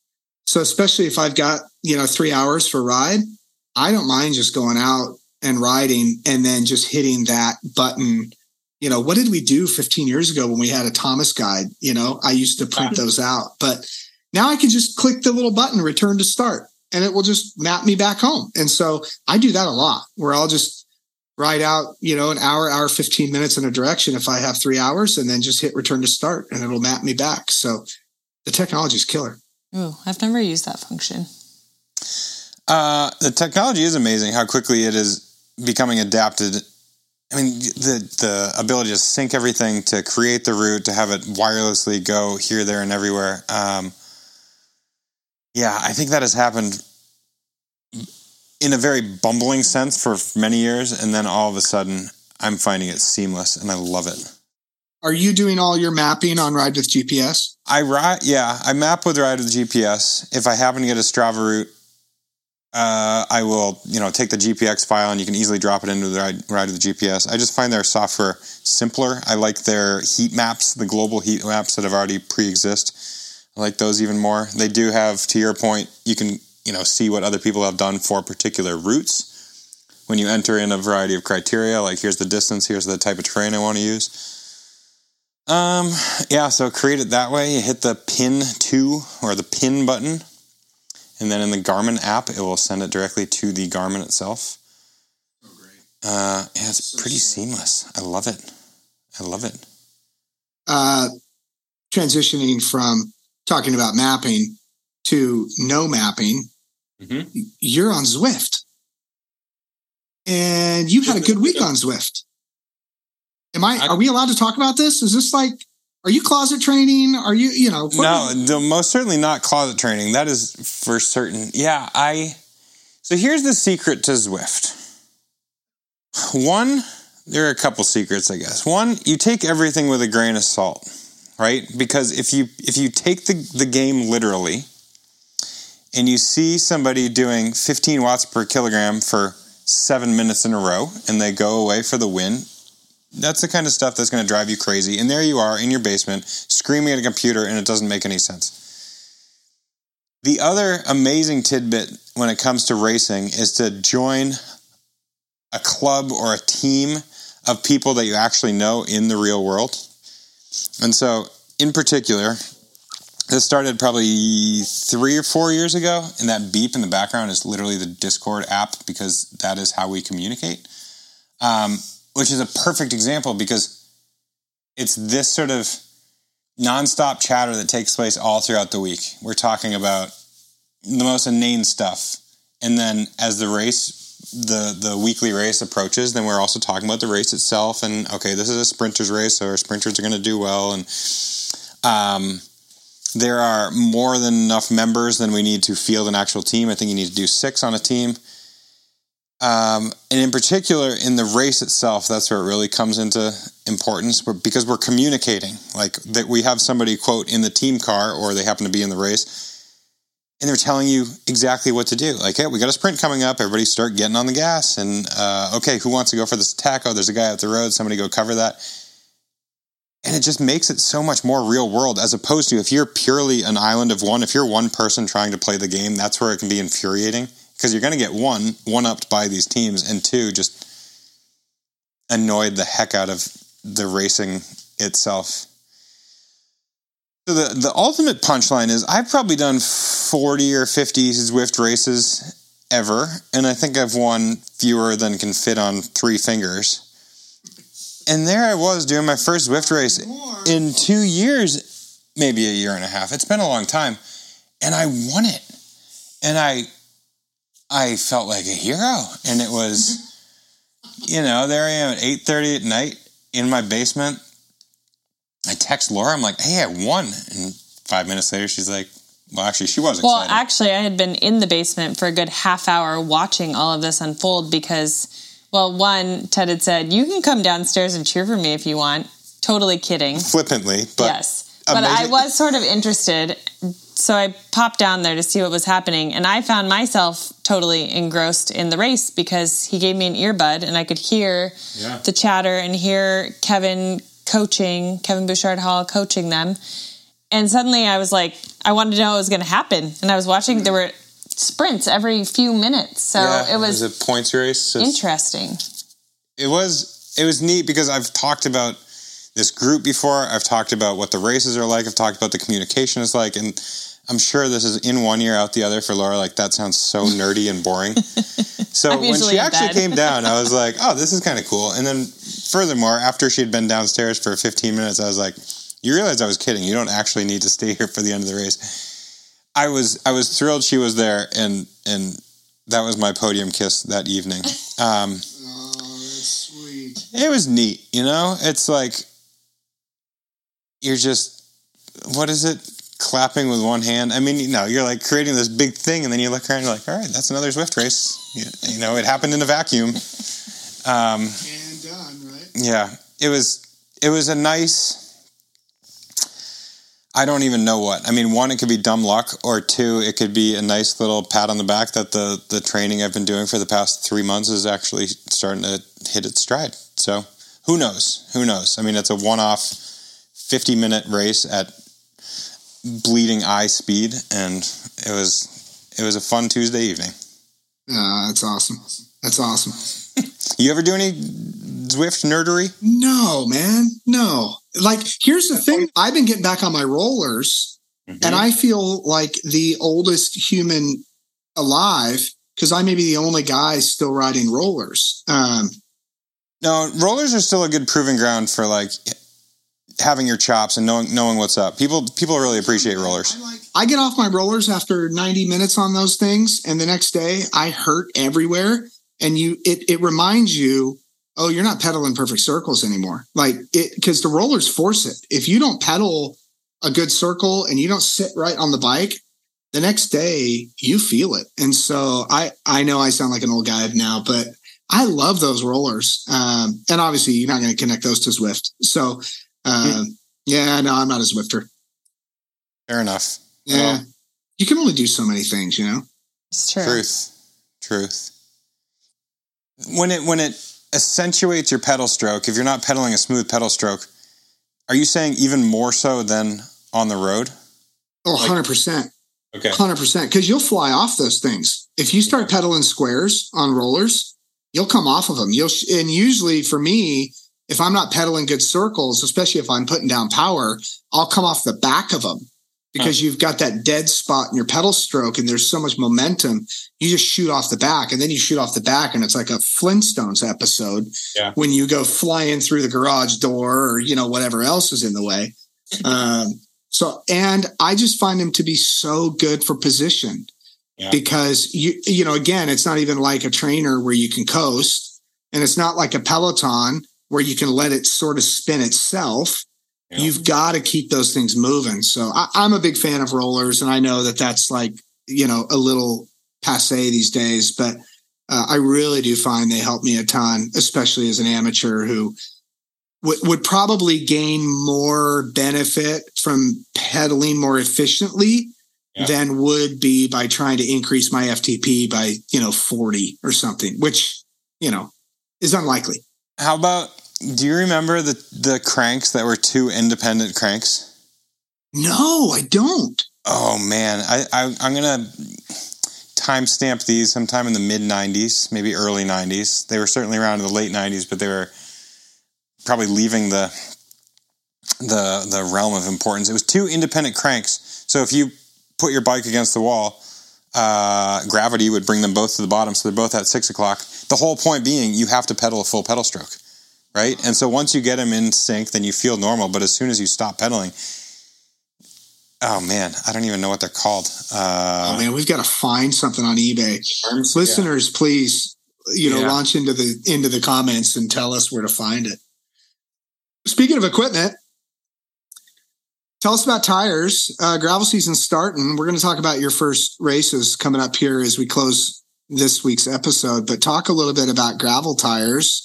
So especially if I've got you know three hours for a ride, I don't mind just going out and riding and then just hitting that button. You know, what did we do 15 years ago when we had a Thomas guide? You know, I used to print those out, but now I can just click the little button, return to start, and it will just map me back home. And so I do that a lot where I'll just ride out, you know, an hour, hour, 15 minutes in a direction if I have three hours and then just hit return to start and it'll map me back. So the technology is killer. Oh, I've never used that function. Uh, the technology is amazing how quickly it is becoming adapted. I mean, the the ability to sync everything, to create the route, to have it wirelessly go here, there, and everywhere. Um, yeah, I think that has happened in a very bumbling sense for many years, and then all of a sudden, I'm finding it seamless, and I love it. Are you doing all your mapping on Ride with GPS? I ride, yeah, I map with Ride with GPS. If I happen to get a Strava route, uh, I will, you know, take the GPX file and you can easily drop it into the ride, ride with GPS. I just find their software simpler. I like their heat maps, the global heat maps that have already pre-exist. I like those even more. They do have, to your point, you can, you know, see what other people have done for particular routes. When you enter in a variety of criteria, like here's the distance, here's the type of terrain I want to use. Um, yeah, so create it that way. You hit the pin two or the pin button and then in the Garmin app, it will send it directly to the Garmin itself. Oh, great. Uh, yeah, it's pretty seamless. I love it. I love it. Uh, transitioning from talking about mapping to no mapping, Mhm. you're on Zwift. And you had a good week on Zwift. Am I, I- are we allowed to talk about this? Is this like, are you closet training? Are you, you know, No, the, most certainly not closet training. That is for certain. Yeah, I. So here's the secret to Zwift. One, there are a couple secrets, I guess. One, you take everything with a grain of salt, right? Because if you if you take the, the game literally, and you see somebody doing 15 watts per kilogram for seven minutes in a row, and they go away for the win, that's the kind of stuff that's going to drive you crazy. And there you are in your basement screaming at a computer and it doesn't make any sense. The other amazing tidbit when it comes to racing is to join a club or a team of people that you actually know in the real world. And so, in particular, this started probably three or four years ago, and that beep in the background is literally the Discord app because that is how we communicate. Um, which is a perfect example because it's this sort of nonstop chatter that takes place all throughout the week. We're talking about the most inane stuff. And then as the race, the, the weekly race approaches, then we're also talking about the race itself. And okay, this is a sprinter's race, so our sprinters are going to do well. And um, there are more than enough members than we need to field an actual team. I think you need to do six on a team. Um, and in particular, in the race itself, that's where it really comes into importance because we're communicating. Like that, we have somebody quote in the team car, or they happen to be in the race, and they're telling you exactly what to do. Like, hey, we got a sprint coming up. Everybody start getting on the gas. And uh, okay, who wants to go for this attack? Oh, there's a guy out the road. Somebody go cover that. And it just makes it so much more real world as opposed to if you're purely an island of one, if you're one person trying to play the game, that's where it can be infuriating because you're going to get one, one upped by these teams, and two, just annoyed the heck out of the racing itself. So the, the ultimate punchline is I've probably done 40 or 50 Zwift races ever, and I think I've won fewer than can fit on three fingers. And there I was doing my first Zwift race in two years, maybe a year and a half. It's been a long time. And I won it. And I I felt like a hero. And it was, <laughs> you know, there I am at 8.30 at night in my basement. I text Laura, I'm like, hey, I won. And five minutes later, she's like, well, actually, she was Well, excited. actually, I had been in the basement for a good half hour watching all of this unfold because, well, one, Ted had said, You can come downstairs and cheer for me if you want. Totally kidding. Flippantly, but yes. But I was sort of interested. So I popped down there to see what was happening. And I found myself totally engrossed in the race because he gave me an earbud and I could hear Yeah. the chatter and hear Kevin coaching, Kevin Bouchard Hall coaching them. And suddenly I was like, I wanted to know what was going to happen. And I was watching, there were sprints every few minutes. So Yeah, it was, a points race. So interesting. it was it was neat because I've talked about this group before. I've talked about what the races are like. I've talked about the communication is like, and I'm sure this is in one year out the other for Laura. Like that sounds so <laughs> nerdy and boring. <laughs> So when she actually came down, I was <laughs> like, oh, this is kind of cool. And then furthermore, after she had been downstairs for 15 minutes, I was like, you realize I was kidding. You don't actually need to stay here for the end of the race. I was I was thrilled she was there, and and that was my podium kiss that evening. <laughs> Um, Oh, that's sweet. it was neat, you know? It's like you're just what is it? Clapping with one hand. I mean, you know, you're like creating this big thing, and then you look around, and you're like, all right, that's another Zwift race. You, you know, it happened in a vacuum. <laughs> Um, And done, right? yeah, it was it was a nice. I don't even know what. I mean, one, it could be dumb luck, or two, it could be a nice little pat on the back that the the training I've been doing for the past three months is actually starting to hit its stride. So who knows? Who knows? I mean, it's a one off, fifty minute race at bleeding eye speed, and it was it was a fun Tuesday evening. Uh, that's awesome. That's awesome. <laughs> You ever do any Zwift nerdery? No, man. No. Like, here's the thing I've been getting back on my rollers, and I feel like the oldest human alive because I may be the only guy still riding rollers. Um, No, rollers are still a good proving ground for like having your chops and knowing knowing what's up. People people really appreciate rollers. I get off my rollers after 90 minutes on those things, and the next day I hurt everywhere. And you, it, it reminds you, oh, you're not pedaling perfect circles anymore. Like it, because the rollers force it. If you don't pedal a good circle and you don't sit right on the bike, the next day you feel it. And so I, I know I sound like an old guy now, but I love those rollers. Um, and obviously you're not going to connect those to Zwift. So, um, yeah, no, I'm not a Zwifter. Fair enough. Yeah. Well, you can only do so many things, you know? It's true. truth, truth. When it when it accentuates your pedal stroke, if you're not pedaling a smooth pedal stroke, are you saying even more so than on the road? Oh, Like- 100%. Okay. 100%. Because you'll fly off those things. If you start pedaling squares on rollers, you'll come off of them. You'll, and usually for me, if I'm not pedaling good circles, especially if I'm putting down power, I'll come off the back of them because you've got that dead spot in your pedal stroke and there's so much momentum. You just shoot off the back and then you shoot off the back and it's like a Flintstones episode Yeah. when you go flying through the garage door or, you know, whatever else is in the way. <laughs> Um, so, and I just find him to be so good for position Yeah. because you, you know, again, it's not even like a trainer where you can coast and it's not like a Peloton where you can let it sort of spin itself. Yeah. You've got to keep those things moving. So I, I'm a big fan of rollers and I know that that's like, you know, a little passe these days, but uh, I really do find they help me a ton, especially as an amateur who would would probably gain more benefit from pedaling more efficiently Yeah. than would be by trying to increase my FTP by, you know, 40 or something, which, you know, is unlikely. How about do you remember the the cranks that were two independent cranks? No, I don't. Oh man, I, I I'm gonna timestamp these sometime in the mid '90s, maybe early '90s. They were certainly around in the late '90s, but they were probably leaving the the the realm of importance. It was two independent cranks. So if you put your bike against the wall, uh, gravity would bring them both to the bottom. So they're both at six o'clock. The whole point being, you have to pedal a full pedal stroke, right? And so once you get them in sync, then you feel normal. But as soon as you stop pedaling, oh man, I don't even know what they're called. Uh, oh man, we've got to find something on eBay. Listeners, please, you know, Yeah. launch into the into the comments and tell us where to find it. Speaking of equipment, tell us about tires. Uh, gravel season's starting. We're going to talk about your first races coming up here as we close this week's episode. But talk a little bit about gravel tires.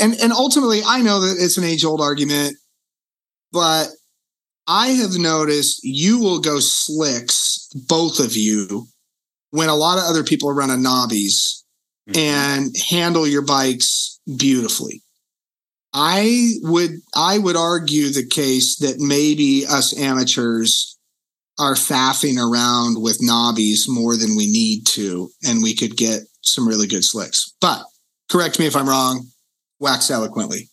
And and ultimately, I know that it's an age old argument, but I have noticed you will go slicks, both of you, when a lot of other people are running knobbies Mhm. and handle your bikes beautifully. I would I would argue the case that maybe us amateurs are faffing around with knobbies more than we need to, and we could get some really good slicks. But correct me if I'm wrong. Wax eloquently.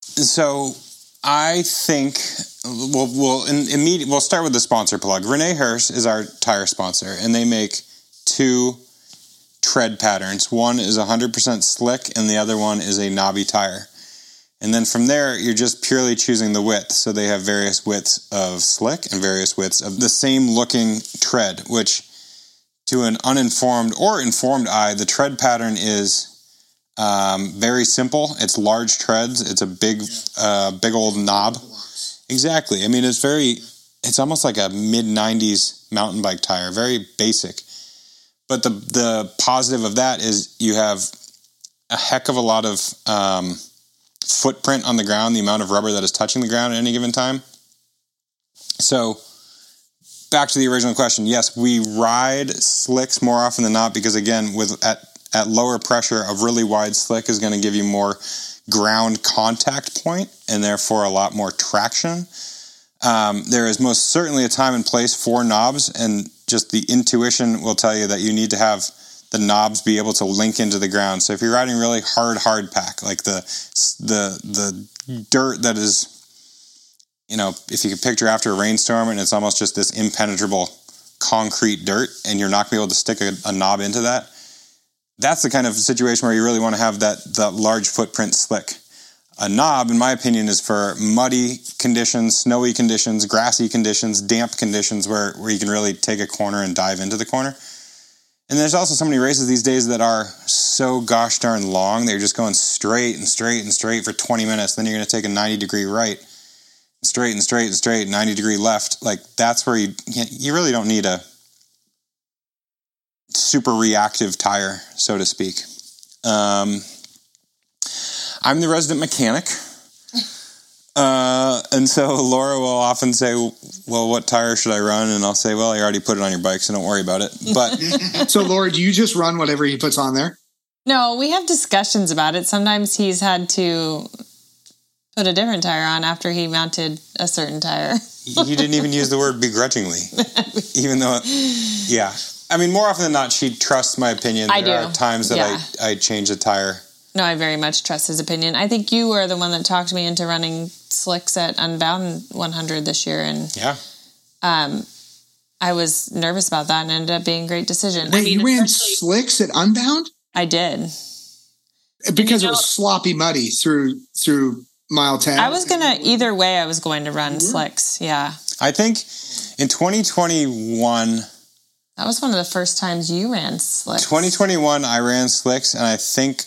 So I think we'll we'll immediate, we'll start with the sponsor plug. René Herse is our tire sponsor, and they make two tread patterns. One is 100% slick, and the other one is a knobby tire. And then from there, you're just purely choosing the width. So they have various widths of slick and various widths of the same looking tread, which to an uninformed or informed eye, the tread pattern is um, very simple. It's large treads. It's a big, uh, big old knob. Exactly. I mean, it's very. It's almost like a mid '90s mountain bike tire. Very basic. But the the positive of that is you have a heck of a lot of um, footprint on the ground. The amount of rubber that is touching the ground at any given time. So back to the original question. Yes, we ride slicks more often than not because again, with at at lower pressure, a really wide slick is going to give you more ground contact point and therefore a lot more traction. Um, there is most certainly a time and place for knobs, and just the intuition will tell you that you need to have the knobs be able to link into the ground. So if you're riding really hard hard pack, like the the the dirt that is, you know, if you could picture after a rainstorm and it's almost just this impenetrable concrete dirt, and you're not to be able to stick a, a knob into that that's the kind of situation where you really want to have that, that large footprint slick. A knob, in my opinion, is for muddy conditions, snowy conditions, grassy conditions, damp conditions where, where you can really take a corner and dive into the corner. And there's also so many races these days that are so gosh darn long. They're just going straight and straight and straight for 20 minutes. Then you're going to take a 90 degree right, straight and straight and straight, 90 degree left. Like that's where you you really don't need a super reactive tire, so to speak. Um, I'm the resident mechanic. Uh, and so Laura will often say, "Well, what tire should I run?" And I'll say, "Well, I already put it on your bike, so don't worry about it." But <laughs> so, Laura, do you just run whatever he puts on there? No, we have discussions about it. Sometimes he's had to put a different tire on after he mounted a certain tire. he didn't even use the word begrudgingly, <laughs> even though, yeah. I mean, more often than not, she trusts my opinion. I there do. are times that Yeah. I, I change a tire. No, I very much trust his opinion. I think you were the one that talked me into running slicks at Unbound 100 this year, and Yeah. um, I was nervous about that, and ended up being a great decision. I Wait, mean, you ran slicks at Unbound I did. because you it was sloppy muddy through through mile ten. I was gonna either way. I was going to run slicks. Yeah, I think in 2021, that was one of the first times you ran slicks. 2021, I ran slicks, and I think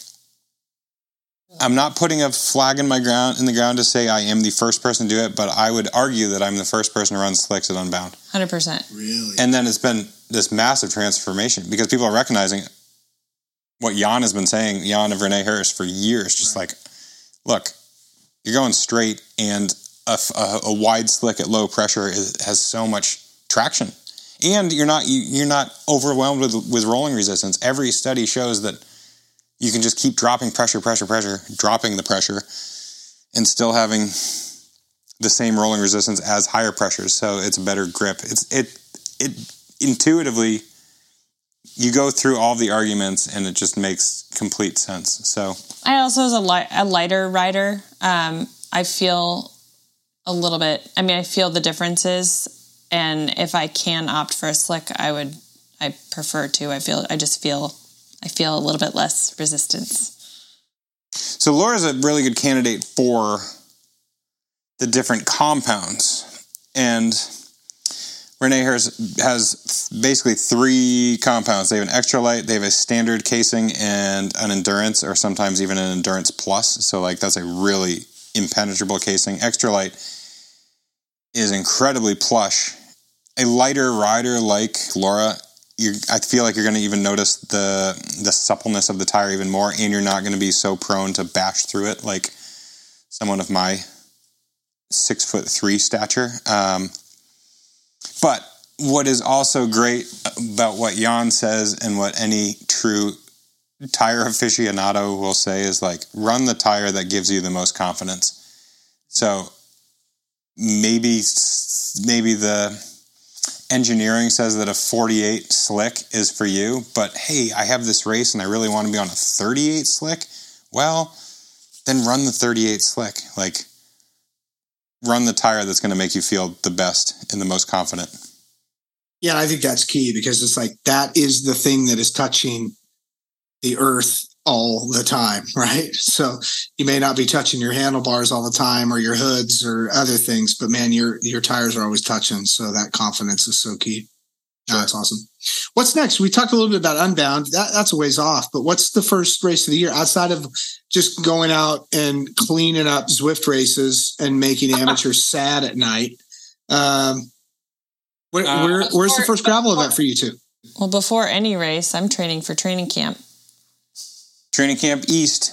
I'm not putting a flag in my ground in the ground to say I am the first person to do it, but I would argue that I'm the first person to run slicks at Unbound. Hundred percent. really. And then it's been this massive transformation because people are recognizing what Jan has been saying, Jan of René Herse for years. Just like, look, you're going straight, and a, a, a wide slick at low pressure is, has so much traction, and you're not you, you're not overwhelmed with with rolling resistance. Every study shows that you can just keep dropping pressure, pressure, pressure, dropping the pressure, and still having the same rolling resistance as higher pressures. So it's a better grip. It's it it intuitively you go through all the arguments and it just makes complete sense. So I also, as a, li- a lighter rider, um, I feel a little bit. I mean, I feel the differences, and if I can opt for a slick, I would. I prefer to. I feel. I just feel. I feel a little bit less resistance. so Laura's a really good candidate for the different compounds. And Renee has, has basically three compounds. They have an extra light, they have a standard casing, and an endurance, or sometimes even an endurance plus. So, like, that's a really impenetrable casing. Extra light is incredibly plush. A lighter rider like Laura, you, I feel like you're going to even notice the the suppleness of the tire even more, and you're not going to be so prone to bash through it like someone of my six foot three stature. Um, but what is also great about what Jan says and what any true tire aficionado will say is like run the tire that gives you the most confidence. So maybe maybe the engineering says that a 48 slick is for you, but hey, I have this race and I really want to be on a 38 slick. Well, then run the 38 slick. Like run the tire that's going to make you feel the best and the most confident. Yeah, I think that's key because it's like that is the thing that is touching the earth all the time, right? So you may not be touching your handlebars all the time or your hoods or other things, but man, your your tires are always touching. So that confidence is so key. Sure. That's awesome. What's next? We talked a little bit about Unbound. That, that's a ways off, but what's the first race of the year outside of just going out and cleaning up Zwift races and making <laughs> amateurs sad at night? Um, where, uh, where, where's the first gravel event for you two? Well, before any race, I'm training for training camp. Training Camp East.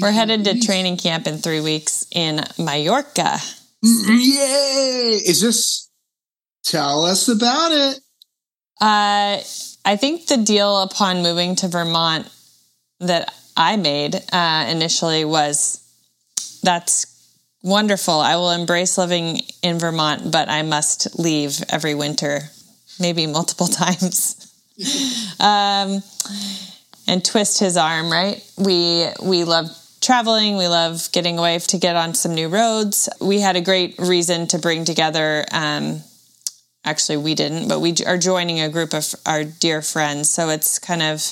We're headed to training camp in three weeks in Mallorca. Yay! Is this? Tell us about it. Uh, I think the deal upon moving to Vermont that I made uh, initially was that's wonderful. I will embrace living in Vermont, but I must leave every winter, maybe multiple <laughs> times. <laughs> um, and twist his arm, right? We we love traveling, we love getting away to get on some new roads. We had a great reason to bring together um, actually we didn't, but we are joining a group of our dear friends. So it's kind of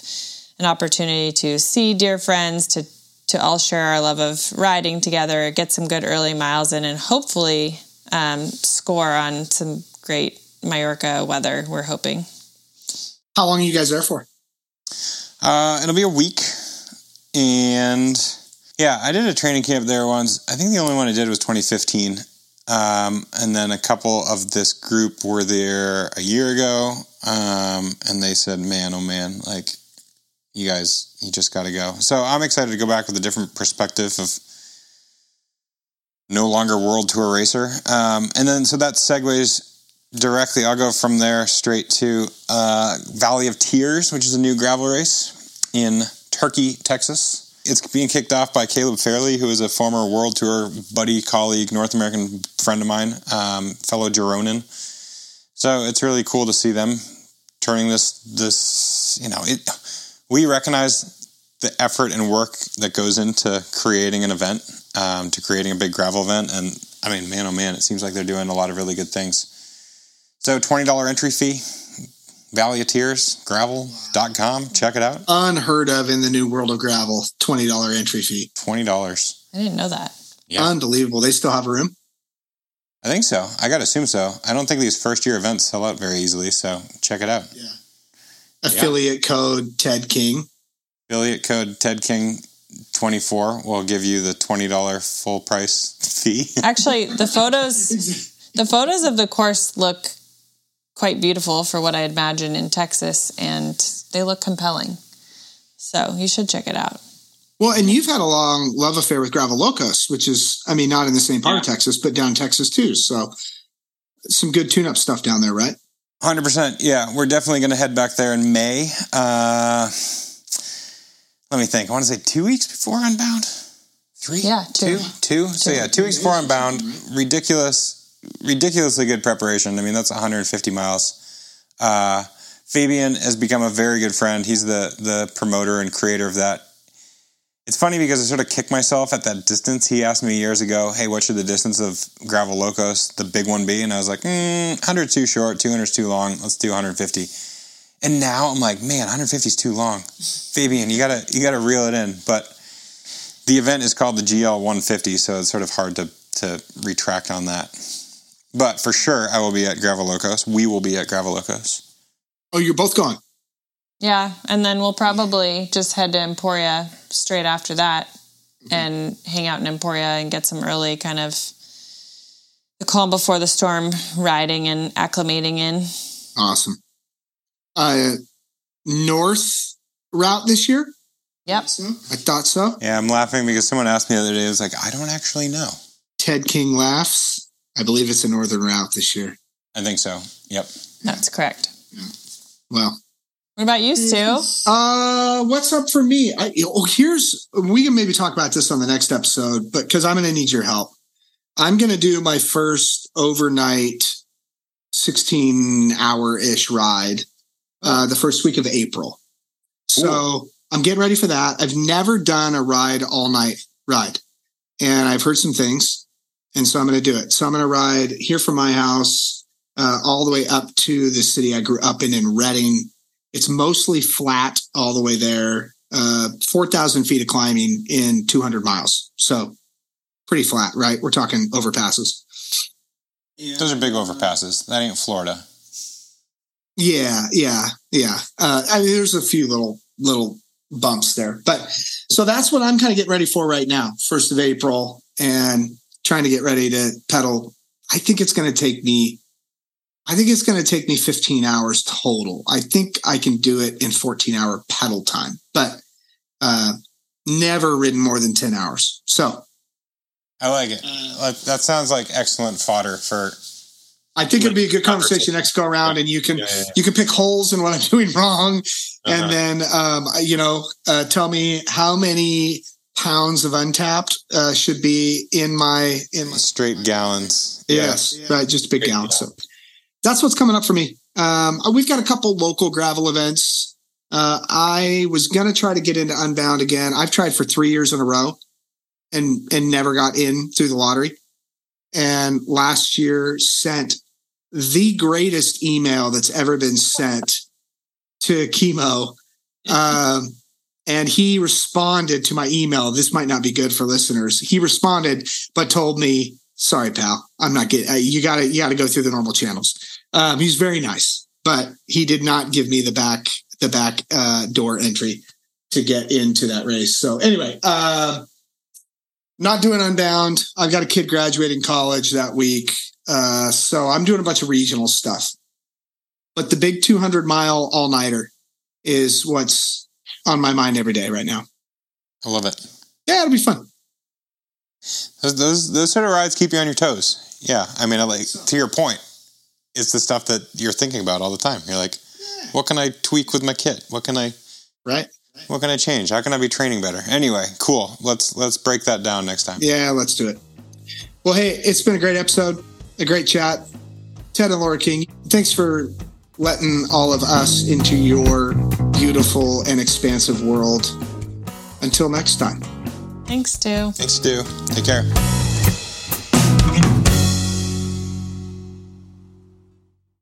an opportunity to see dear friends, to to all share our love of riding together, get some good early miles in, and hopefully um, score on some great Mallorca weather. We're hoping. How long are you guys there for? Uh, it'll be a week. And yeah, I did a training camp there once. I think the only one I did was 2015. Um, and then a couple of this group were there a year ago. Um, and they said, man, oh man, like, you guys, you just got to go. So I'm excited to go back with a different perspective of no longer world tour racer. Um, and then, so that segues directly, I'll go from there straight to uh, Valley of Tears, which is a new gravel race in Turkey, Texas. It's being kicked off by Caleb Fairley, who is a former World Tour buddy, colleague, North American friend of mine, um, fellow Gironan. So it's really cool to see them turning this this you know it. We recognize the effort and work that goes into creating an event, um, to creating a big gravel event, and I mean, man, oh man, it seems like they're doing a lot of really good things. So $20 entry fee, Valley of Tears, gravel.com. Check it out. Unheard of in the new world of gravel. $20 entry fee. $20. I didn't know that. Yeah. Unbelievable. They still have a room? I think so. I got to assume so. I don't think these first year events sell out very easily. So check it out. Yeah. Affiliate yeah. code Ted King. Affiliate code Ted King 24 will give you the $20 full price <laughs> fee. Actually, the photos <laughs> the photos of the course look quite beautiful for what I imagine in Texas, and they look compelling. So you should check it out. Well, and you've had a long love affair with Gravel Locos, which is, I mean, not in the same part yeah. of Texas, but down in Texas too. So some good tune up stuff down there, right? 100%. Yeah. We're definitely going to head back there in May. Uh, let me think. I want to say two weeks before Unbound. Three? Yeah, two. Two? two? So, yeah, two weeks before Unbound. Ridiculous ridiculously good preparation. I mean, that's 150 miles. Uh, Fabian has become a very good friend. He's the the promoter and creator of that. It's funny because I sort of kick myself at that distance. He asked me years ago, "Hey, what should the distance of Gravel Locos, the big one, be?" And I was like, mm, "100 too short, 200 is too long. Let's do 150." And now I'm like, "Man, 150 is too long." Fabian, you gotta you gotta reel it in. But the event is called the GL 150, so it's sort of hard to to retract on that. But for sure, I will be at Gravel Locos. We will be at Gravel Locos. Oh, you're both gone. Yeah, and then we'll probably just head to Emporia straight after that mm-hmm. and hang out in Emporia and get some early kind of the calm before the storm riding and acclimating in. Awesome. Uh, north route this year? Yep. So? I thought so. Yeah, I'm laughing because someone asked me the other day, I was like, I don't actually know. Ted King laughs. I believe it's a northern route this year. I think so. Yep. That's correct. Yeah. Well, what about you, Stu? Uh, what's up for me? I, oh, here's we can maybe talk about this on the next episode, but because I'm going to need your help. I'm going to do my first overnight 16 hour ish ride uh, the first week of April. So I'm getting ready for that. I've never done a ride all night ride, and I've heard some things, and so I'm going to do it. So I'm going to ride here from my house uh, all the way up to the city I grew up in in Reading. It's mostly flat all the way there. Uh, 4,000 feet of climbing in 200 miles. So pretty flat, right? We're talking overpasses. Those are big overpasses. That ain't Florida. Yeah, yeah, yeah. Uh, I mean, there's a few little little bumps there, but so that's what I'm kind of getting ready for right now. First of April, and trying to get ready to pedal. I think it's going to take me. I think it's going to take me 15 hours total. I think I can do it in 14 hour pedal time, but uh, never ridden more than 10 hours. So I like it. Uh, that sounds like excellent fodder for. I think it'd be a good conversation next go around, and you can Yeah, yeah, yeah. you can pick holes in what I'm <laughs> doing wrong, Uh-huh. and then um, you know uh, tell me how many pounds of UnTapped uh, should be in my in my straight gallons. yes right just a big gallon. So that's what's coming up for me. Um, we've got a couple local gravel events. Uh, I was gonna try to get into Unbound again. I've tried for three years in a row, and and never got in through the lottery. And last year sent the greatest email that's ever been sent to Chemo. Um, and he responded to my email. This might not be good for listeners. He responded, but told me, "Sorry, pal, I'm not getting. Uh, you got to you got to go through the normal channels." Um, he's very nice, but he did not give me the back the back uh, door entry to get into that race. So anyway, uh, not doing Unbound. I've got a kid graduating college that week, uh, so I'm doing a bunch of regional stuff. But the big 200 mile all nighter is what's on my mind every day right now. I love it. Yeah, it'll be fun. Those, those those sort of rides keep you on your toes. Yeah, I mean, I like to your point, it's the stuff that you're thinking about all the time. You're like, what can I tweak with my kit? What can I Right? what can I change? How can I be training better? Anyway, cool. Let's let's break that down next time. Yeah, let's do it. Well, hey, it's been a great episode, a great chat. Ted and Laura King, thanks for letting all of us into your beautiful and expansive world. Until next time. Thanks, Stu. Thanks, Stu. Take care.